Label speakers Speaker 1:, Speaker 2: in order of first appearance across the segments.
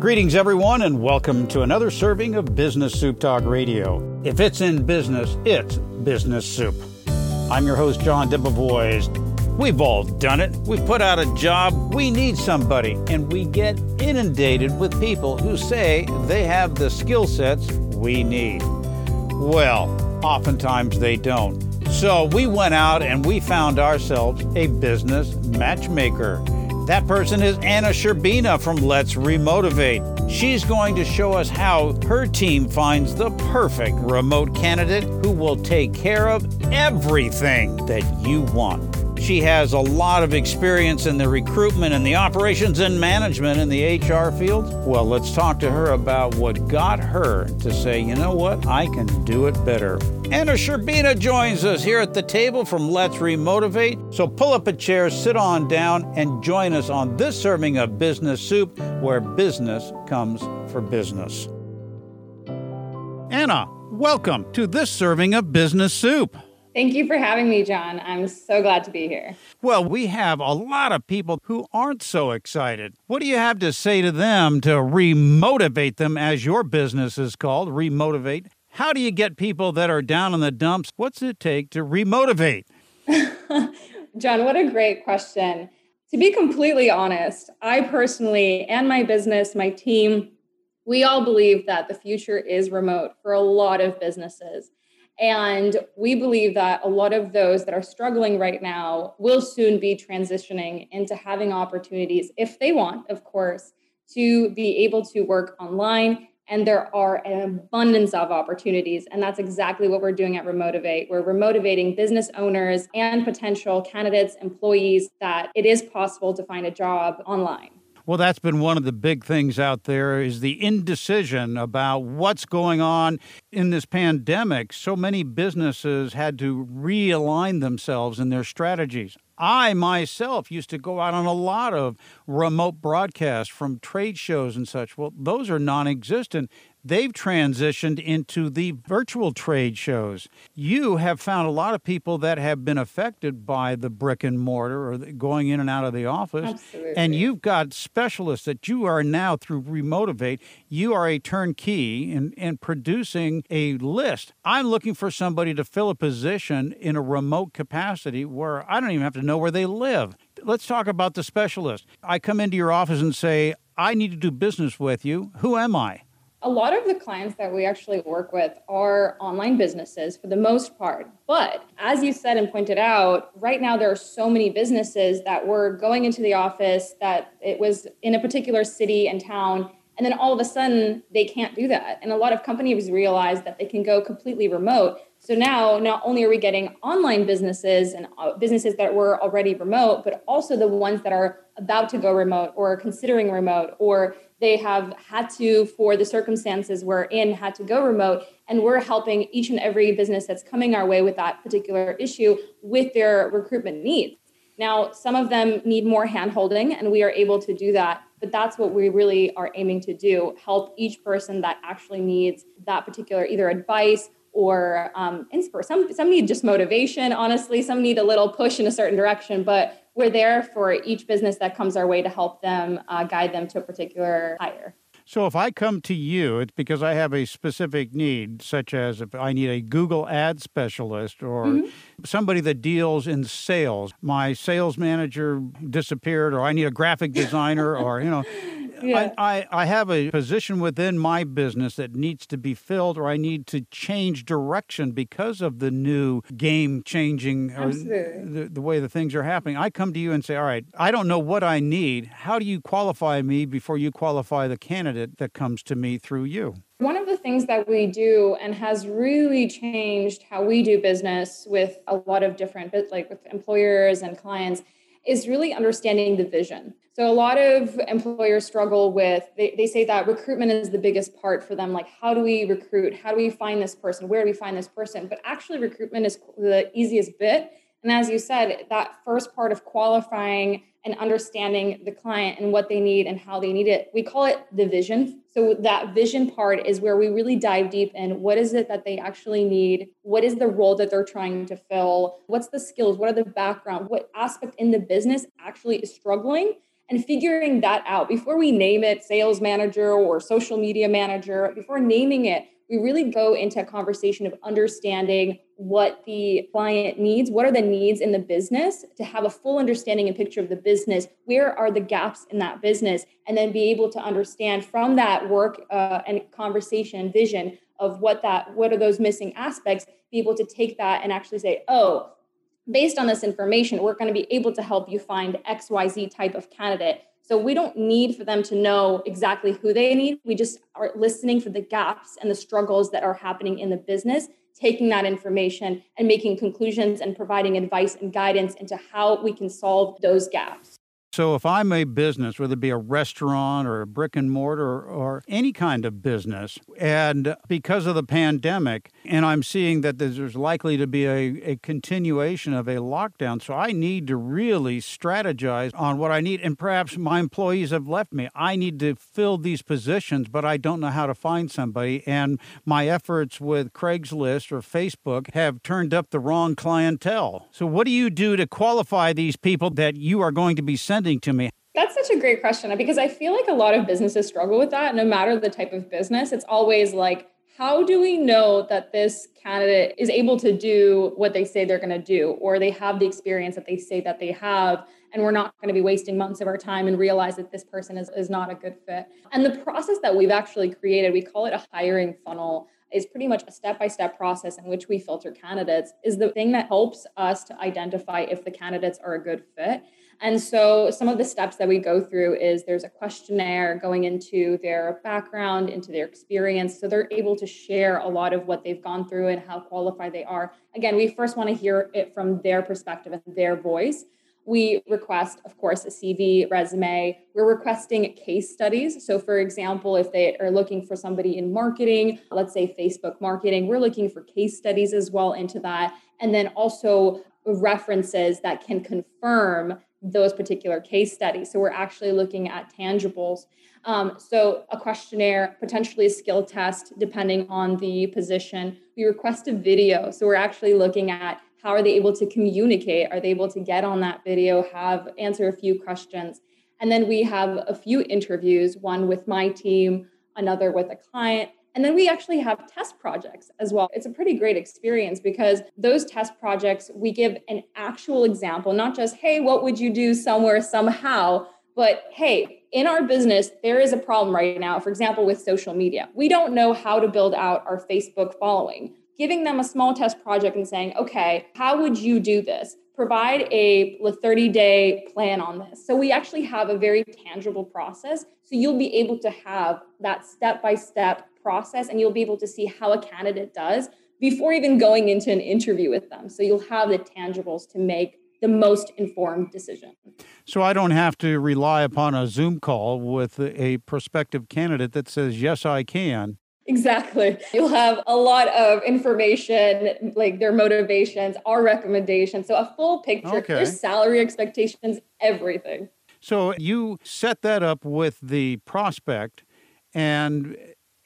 Speaker 1: Greetings, everyone, and welcome to another serving of Business Soup Talk Radio. If it's in business, it's Business Soup. I'm your host, John Debevoise. We've all done it. We've put out a job, we need somebody, and we get inundated with people who say they have the skill sets we need. Well, oftentimes they don't. So we went out and we found ourselves a business matchmaker. That person is Anna Sherbina from Let's Remotivate. She's going to show us how her team finds the perfect remote candidate who will take care of everything that you want. She has a lot of experience in the recruitment and the operations and management in the HR field. Well, let's talk to her about what got her to say, you know what, I can do it better. Anna Sherbina joins us here at the table from Let's Remotivate. So pull up a chair, sit on down, and join us on this serving of business soup where business comes for business. Anna, welcome to this serving of business soup.
Speaker 2: Thank you for having me, John. I'm so glad to be here.
Speaker 1: Well, we have a lot of people who aren't so excited. What do you have to say to them to remotivate them, as your business is called, remotivate? How do you get people that are down in the dumps? What's it take to remotivate?
Speaker 2: John, what a great question. To be completely honest, I personally and my business, my team, we all believe that the future is remote for a lot of businesses. And we believe that a lot of those that are struggling right now will soon be transitioning into having opportunities, if they want, of course, to be able to work online. And there are an abundance of opportunities. And that's exactly what we're doing at Remotivate. We're remotivating business owners and potential candidates, employees, that it is possible to find a job online.
Speaker 1: Well, that's been one of the big things out there is the indecision about what's going on in this pandemic. So many businesses had to realign themselves in their strategies. I myself used to go out on a lot of remote broadcasts from trade shows and such. Well, those are non existent they've transitioned into the virtual trade shows. You have found a lot of people that have been affected by the brick and mortar or going in and out of the office.
Speaker 2: Absolutely.
Speaker 1: And you've got specialists that you are now through Remotivate. You are a turnkey in, in producing a list. I'm looking for somebody to fill a position in a remote capacity where I don't even have to know where they live. Let's talk about the specialist. I come into your office and say, I need to do business with you. Who am I?
Speaker 2: A lot of the clients that we actually work with are online businesses for the most part. But as you said and pointed out, right now there are so many businesses that were going into the office that it was in a particular city and town. And then all of a sudden, they can't do that. And a lot of companies realize that they can go completely remote. So now, not only are we getting online businesses and uh, businesses that were already remote, but also the ones that are about to go remote or considering remote or they have had to, for the circumstances we're in, had to go remote. And we're helping each and every business that's coming our way with that particular issue with their recruitment needs. Now, some of them need more handholding, and we are able to do that. But that's what we really are aiming to do help each person that actually needs that particular either advice or um, inspire. Some, some need just motivation, honestly. Some need a little push in a certain direction, but we're there for each business that comes our way to help them uh, guide them to a particular hire.
Speaker 1: So if I come to you, it's because I have a specific need, such as if I need a Google ad specialist or mm-hmm. somebody that deals in sales. My sales manager disappeared, or I need a graphic designer, or, you know, yeah. I, I, I have a position within my business that needs to be filled, or I need to change direction because of the new game changing or the, the way the things are happening. I come to you and say, All right, I don't know what I need. How do you qualify me before you qualify the candidate that comes to me through you?
Speaker 2: One of the things that we do and has really changed how we do business with a lot of different, like with employers and clients, is really understanding the vision. So a lot of employers struggle with, they, they say that recruitment is the biggest part for them. Like, how do we recruit? How do we find this person? Where do we find this person? But actually, recruitment is the easiest bit. And as you said, that first part of qualifying and understanding the client and what they need and how they need it. We call it the vision. So that vision part is where we really dive deep in what is it that they actually need? What is the role that they're trying to fill? What's the skills? What are the background? What aspect in the business actually is struggling? and figuring that out before we name it sales manager or social media manager, before naming it, we really go into a conversation of understanding what the client needs, what are the needs in the business to have a full understanding and picture of the business, where are the gaps in that business, and then be able to understand from that work uh, and conversation vision of what that what are those missing aspects, be able to take that and actually say, oh, based on this information, we're going to be able to help you find XYZ type of candidate. So we don't need for them to know exactly who they need. We just are listening for the gaps and the struggles that are happening in the business, taking that information and making conclusions and providing advice and guidance into how we can solve those gaps.
Speaker 1: So, if I'm a business, whether it be a restaurant or a brick and mortar or any kind of business, and because of the pandemic, and I'm seeing that there's likely to be a, a continuation of a lockdown, so I need to really strategize on what I need. And perhaps my employees have left me. I need to fill these positions, but I don't know how to find somebody. And my efforts with Craigslist or Facebook have turned up the wrong clientele. So, what do you do to qualify these people that you are going to be sending? To me?
Speaker 2: That's such a great question because I feel like a lot of businesses struggle with that. No matter the type of business, it's always like, how do we know that this candidate is able to do what they say they're going to do, or they have the experience that they say that they have? And we're not going to be wasting months of our time and realize that this person is, is not a good fit. And the process that we've actually created, we call it a hiring funnel is pretty much a step-by-step process in which we filter candidates is the thing that helps us to identify if the candidates are a good fit and so some of the steps that we go through is there's a questionnaire going into their background, into their experience. So they're able to share a lot of what they've gone through and how qualified they are. Again, we first want to hear it from their perspective and their voice. We request, of course, a CV, resume. We're requesting case studies. So, for example, if they are looking for somebody in marketing, let's say Facebook marketing, we're looking for case studies as well into that. And then also references that can confirm those particular case studies. So we're actually looking at tangibles. Um, so a questionnaire, potentially a skill test, depending on the position. We request a video. So we're actually looking at how are they able to communicate? Are they able to get on that video, have answer a few questions? And then we have a few interviews, one with my team, another with a client, and then we actually have test projects as well. It's a pretty great experience because those test projects, we give an actual example, not just, hey, what would you do somewhere, somehow, but hey, in our business, there is a problem right now. For example, with social media, we don't know how to build out our Facebook following. Giving them a small test project and saying, okay, how would you do this? Provide a 30 day plan on this. So we actually have a very tangible process. So you'll be able to have that step by step process and you'll be able to see how a candidate does before even going into an interview with them. So you'll have the tangibles to make the most informed decision.
Speaker 1: So I don't have to rely upon a Zoom call with a prospective candidate that says, Yes, I can.
Speaker 2: Exactly. You'll have a lot of information, like their motivations, our recommendations. So a full picture, okay. their salary expectations, everything.
Speaker 1: So you set that up with the prospect and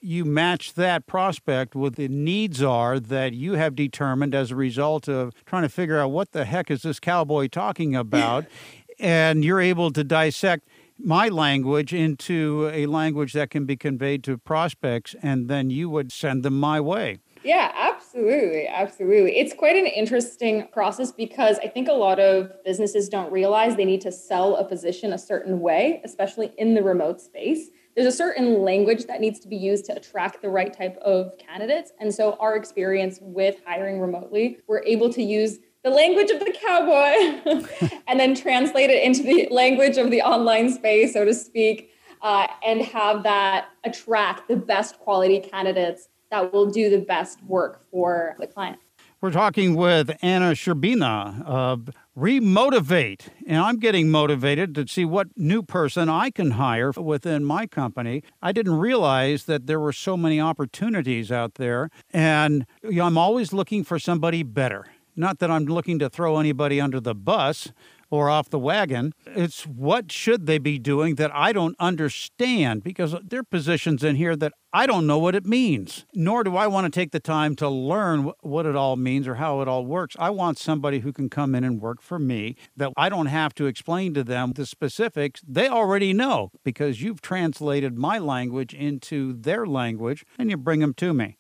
Speaker 1: you match that prospect with the needs are that you have determined as a result of trying to figure out what the heck is this cowboy talking about and you're able to dissect my language into a language that can be conveyed to prospects, and then you would send them my way.
Speaker 2: Yeah, absolutely. Absolutely. It's quite an interesting process because I think a lot of businesses don't realize they need to sell a position a certain way, especially in the remote space. There's a certain language that needs to be used to attract the right type of candidates. And so, our experience with hiring remotely, we're able to use the language of the cowboy and then translate it into the language of the online space, so to speak, uh, and have that attract the best quality candidates that will do the best work for the client.
Speaker 1: We're talking with Anna Sherbina of Remotivate, and I'm getting motivated to see what new person I can hire within my company. I didn't realize that there were so many opportunities out there, and you know, I'm always looking for somebody better. Not that I'm looking to throw anybody under the bus, or off the wagon. It's what should they be doing that I don't understand because there are positions in here that I don't know what it means, nor do I want to take the time to learn what it all means or how it all works. I want somebody who can come in and work for me that I don't have to explain to them the specifics. They already know because you've translated my language into their language and you bring them to me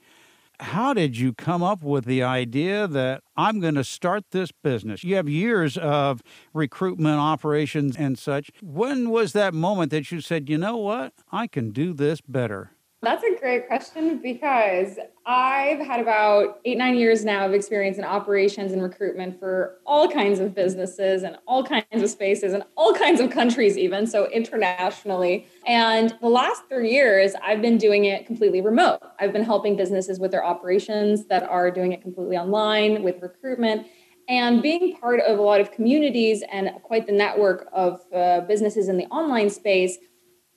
Speaker 1: how did you come up with the idea that I'm going to start this business? You have years of recruitment operations and such. When was that moment that you said, you know what, I can do this better?
Speaker 2: That's a great question because I've had about eight, nine years now of experience in operations and recruitment for all kinds of businesses and all kinds of spaces and all kinds of countries, even so internationally. And the last three years, I've been doing it completely remote. I've been helping businesses with their operations that are doing it completely online with recruitment and being part of a lot of communities and quite the network of uh, businesses in the online space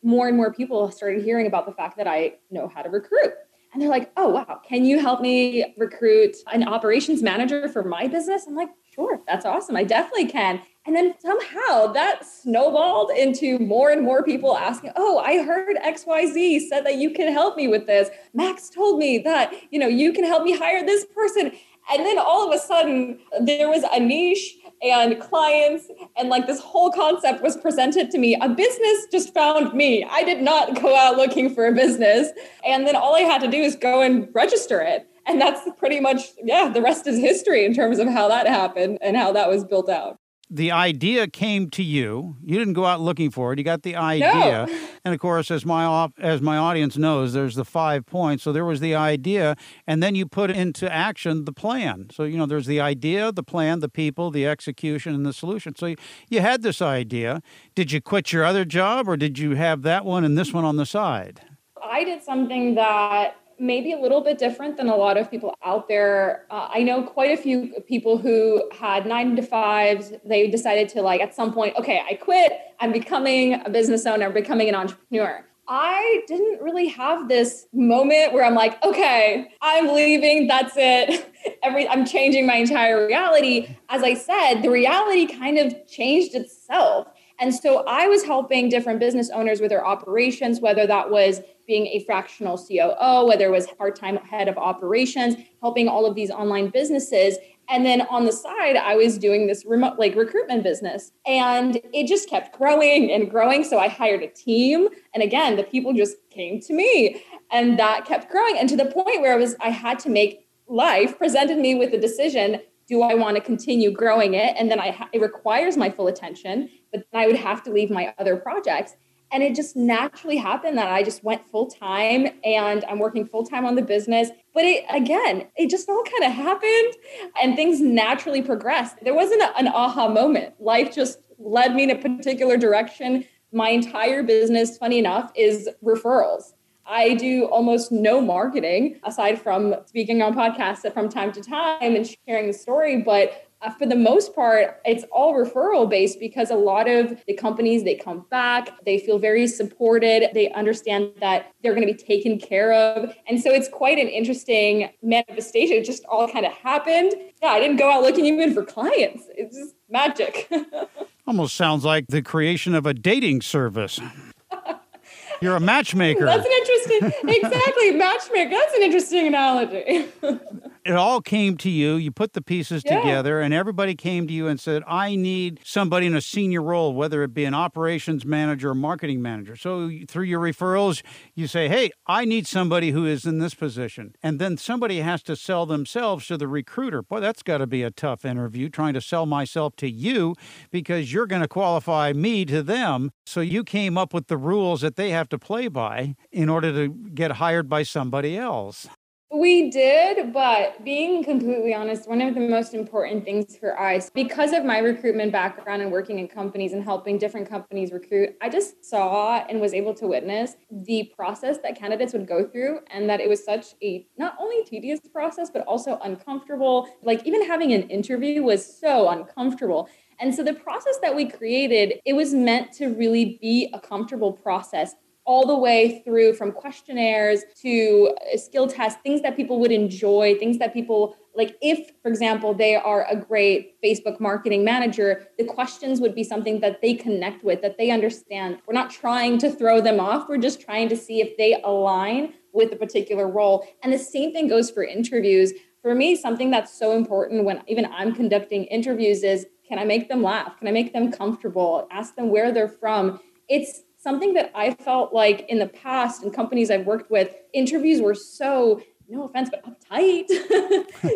Speaker 2: more and more people started hearing about the fact that I know how to recruit. And they're like, oh, wow, can you help me recruit an operations manager for my business? I'm like, sure, that's awesome. I definitely can. And then somehow that snowballed into more and more people asking, oh, I heard XYZ said that you can help me with this. Max told me that, you know, you can help me hire this person. And then all of a sudden, there was a niche and clients and like this whole concept was presented to me. A business just found me. I did not go out looking for a business and then all i had to do is go and register it. And that's pretty much yeah the rest is history in terms of how that happened and how that was built out
Speaker 1: the idea came to you. You didn't go out looking for it. You got the idea,
Speaker 2: no.
Speaker 1: and of course, as my op- as my audience knows, there's the five points. So there was the idea, and then you put into action the plan. So you know, there's the idea, the plan, the people, the execution, and the solution. So you, you had this idea. Did you quit your other job, or did you have that one and this one on the side?
Speaker 2: I did something that maybe a little bit different than a lot of people out there. Uh, I know quite a few people who had nine to fives. They decided to, like, at some point, okay, I quit. I'm becoming a business owner, becoming an entrepreneur. I didn't really have this moment where I'm like, okay, I'm leaving. That's it. Every I'm changing my entire reality. As I said, the reality kind of changed itself. And so I was helping different business owners with their operations, whether that was being a fractional COO, whether it was part time head of operations, helping all of these online businesses. And then on the side, I was doing this remote like recruitment business. And it just kept growing and growing. So I hired a team. And again, the people just came to me. And that kept growing. And to the point where I was I had to make life presented me with a decision do I want to continue growing it? And then I ha- it requires my full attention, but then I would have to leave my other projects. And it just naturally happened that I just went full time and I'm working full time on the business. But it again, it just all kind of happened and things naturally progressed. There wasn't a, an aha moment. Life just led me in a particular direction. My entire business, funny enough, is referrals. I do almost no marketing aside from speaking on podcasts from time to time and sharing the story. But uh, for the most part, it's all referral based because a lot of the companies they come back, they feel very supported, they understand that they're going to be taken care of, and so it's quite an interesting manifestation. It just all kind of happened. Yeah, I didn't go out looking even for clients. It's just magic.
Speaker 1: Almost sounds like the creation of a dating service. You're a matchmaker.
Speaker 2: That's an interesting, exactly, matchmaker. That's an interesting analogy.
Speaker 1: it all came to you. You put the pieces yeah. together, and everybody came to you and said, I need somebody in a senior role, whether it be an operations manager or marketing manager. So through your referrals, you say, Hey, I need somebody who is in this position. And then somebody has to sell themselves to the recruiter. Boy, that's got to be a tough interview trying to sell myself to you because you're going to qualify me to them. So you came up with the rules that they have to play by in order to get hired by somebody else.
Speaker 2: We did, but being completely honest, one of the most important things for us, because of my recruitment background and working in companies and helping different companies recruit, I just saw and was able to witness the process that candidates would go through and that it was such a not only tedious process, but also uncomfortable. Like even having an interview was so uncomfortable. And so the process that we created, it was meant to really be a comfortable process all the way through from questionnaires to skill tests, things that people would enjoy, things that people Like, if, for example, they are a great Facebook marketing manager, the questions would be something that they connect with, that they understand. We're not trying to throw them off, we're just trying to see if they align with a particular role. And the same thing goes for interviews. For me, something that's so important when even I'm conducting interviews is can I make them laugh? Can I make them comfortable? Ask them where they're from. It's something that I felt like in the past in companies I've worked with, interviews were so no offense, but uptight,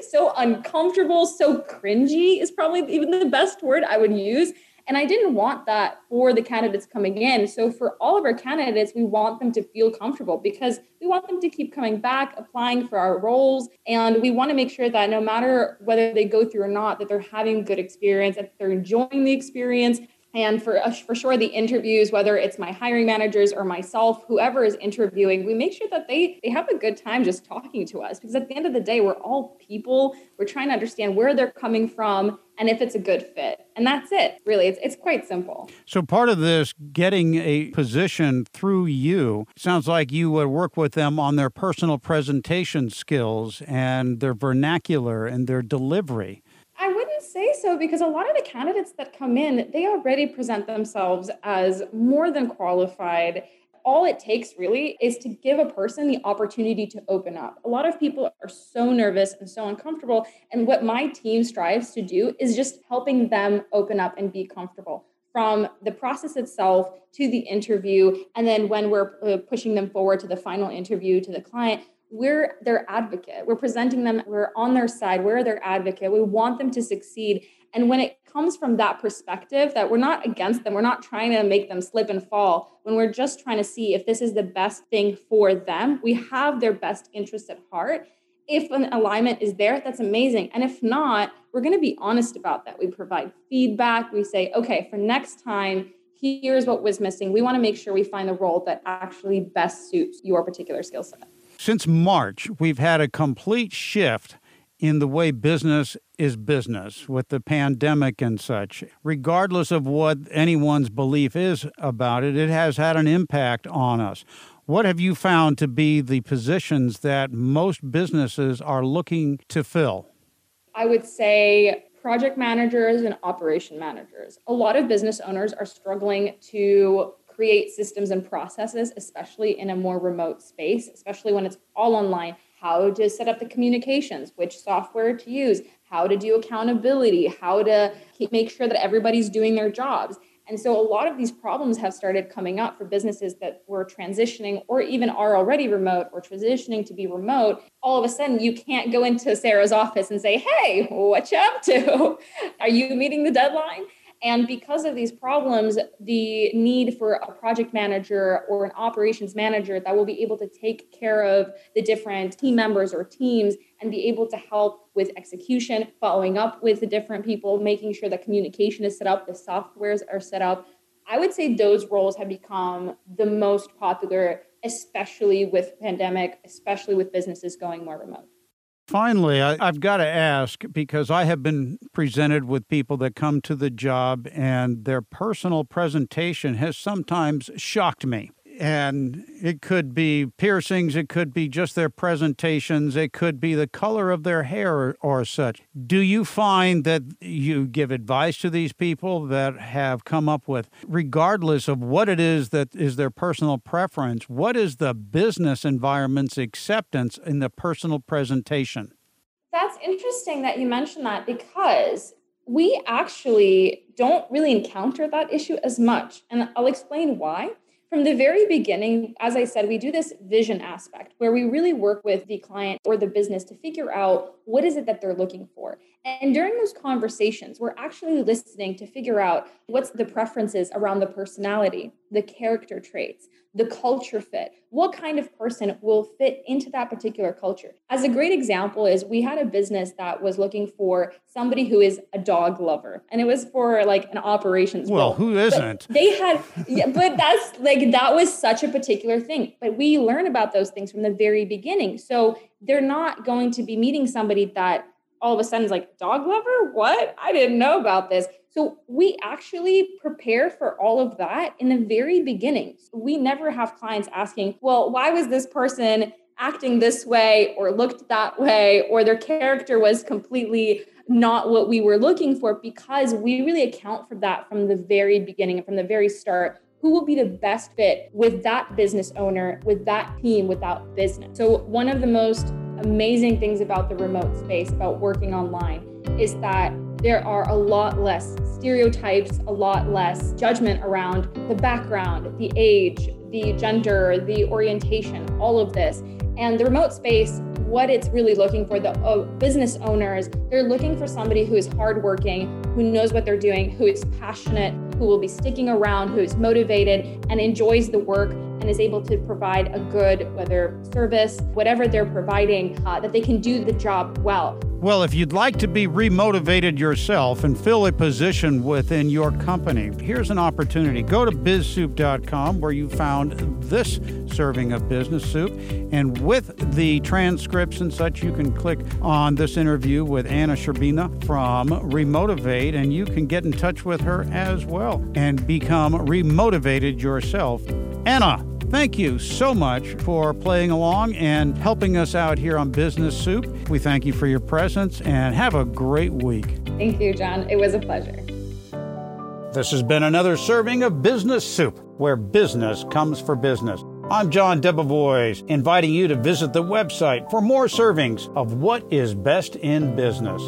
Speaker 2: so uncomfortable, so cringy is probably even the best word I would use. And I didn't want that for the candidates coming in. So for all of our candidates, we want them to feel comfortable because we want them to keep coming back, applying for our roles. And we want to make sure that no matter whether they go through or not, that they're having good experience, that they're enjoying the experience, and for uh, for sure, the interviews, whether it's my hiring managers or myself, whoever is interviewing, we make sure that they they have a good time just talking to us. Because at the end of the day, we're all people. We're trying to understand where they're coming from and if it's a good fit. And that's it. Really, it's it's quite simple.
Speaker 1: So part of this getting a position through you sounds like you would work with them on their personal presentation skills and their vernacular and their delivery
Speaker 2: say so because a lot of the candidates that come in, they already present themselves as more than qualified. All it takes really is to give a person the opportunity to open up. A lot of people are so nervous and so uncomfortable. And what my team strives to do is just helping them open up and be comfortable from the process itself to the interview. And then when we're uh, pushing them forward to the final interview to the client, we're their advocate. We're presenting them, we're on their side, we're their advocate. We want them to succeed. And when it comes from that perspective, that we're not against them, we're not trying to make them slip and fall, when we're just trying to see if this is the best thing for them, we have their best interest at heart. If an alignment is there, that's amazing. And if not, we're going to be honest about that. We provide feedback. We say, okay, for next time, here's what was missing. We want to make sure we find the role that actually best suits your particular skill set.
Speaker 1: Since March, we've had a complete shift in the way business is business with the pandemic and such. Regardless of what anyone's belief is about it, it has had an impact on us. What have you found to be the positions that most businesses are looking to fill?
Speaker 2: I would say project managers and operation managers. A lot of business owners are struggling to create systems and processes, especially in a more remote space, especially when it's all online, how to set up the communications, which software to use, how to do accountability, how to keep, make sure that everybody's doing their jobs. And so a lot of these problems have started coming up for businesses that were transitioning or even are already remote or transitioning to be remote. All of a sudden, you can't go into Sarah's office and say, Hey, what you up to? Are you meeting the deadline? And because of these problems, the need for a project manager or an operations manager that will be able to take care of the different team members or teams and be able to help with execution, following up with the different people, making sure that communication is set up, the softwares are set up. I would say those roles have become the most popular, especially with pandemic, especially with businesses going more remote.
Speaker 1: Finally, I, have got to ask because I have been presented with people that come to the job and their personal presentation has sometimes shocked me and it could be piercings, it could be just their presentations, it could be the color of their hair or, or, such. Do you find that you give advice to these people that have come up with, regardless of what it is that is their personal preference, what is the business environment's acceptance in the personal presentation?
Speaker 2: That's interesting that you mentioned that because we actually don't really encounter that issue as much. And I'll explain why from the very beginning, as I said, we do this vision aspect where we really work with the client or the business to figure out what is it that they're looking for. And during those conversations, we're actually listening to figure out what's the preferences around the personality, the character traits, the culture fit. What kind of person will fit into that particular culture? As a great example is we had a business that was looking for somebody who is a dog lover and it was for like an operations
Speaker 1: well
Speaker 2: role.
Speaker 1: who isn't
Speaker 2: but they had yeah, but that's like that was such a particular thing but we learn about those things from the very beginning so they're not going to be meeting somebody that all of a sudden is like dog lover? What? I didn't know about this. So we actually prepare for all of that in the very beginning. We never have clients asking, well, why was this person acting this way or looked that way or their character was completely not what we were looking for? Because we really account for that from the very beginning and from the very start who will be the best fit with that business owner, with that team, with that business. So, one of the most amazing things about the remote space, about working online, is that there are a lot less stereotypes, a lot less judgment around the background, the age, the gender, the orientation, all of this. And the remote space, what it's really looking for, the uh, business owners, they're looking for somebody who is hardworking, who knows what they're doing, who is passionate, who will be sticking around, who is motivated and enjoys the work and is able to provide a good, whether service, whatever they're providing, uh, that they can do the job well.
Speaker 1: Well, if you'd like to be remotivated yourself and fill a position within your company, here's an opportunity. Go to bizsoup.com where you found this serving of business soup. And with the transcripts and such, you can click on this interview with Anna Sherbina from Remotivate, and you can get in touch with her as well and become remotivated yourself. Anna, Thank you so much for playing along and helping us out here on Business Soup. We thank you for your presence and have a great week.
Speaker 2: Thank you, John. It was a pleasure.
Speaker 1: This has been another serving of Business Soup, where business comes for business. I'm John Debevoise, inviting you to visit the website for more servings of what is best in business.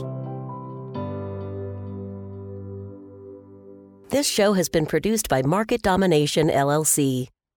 Speaker 3: This show has been produced by Market Domination LLC.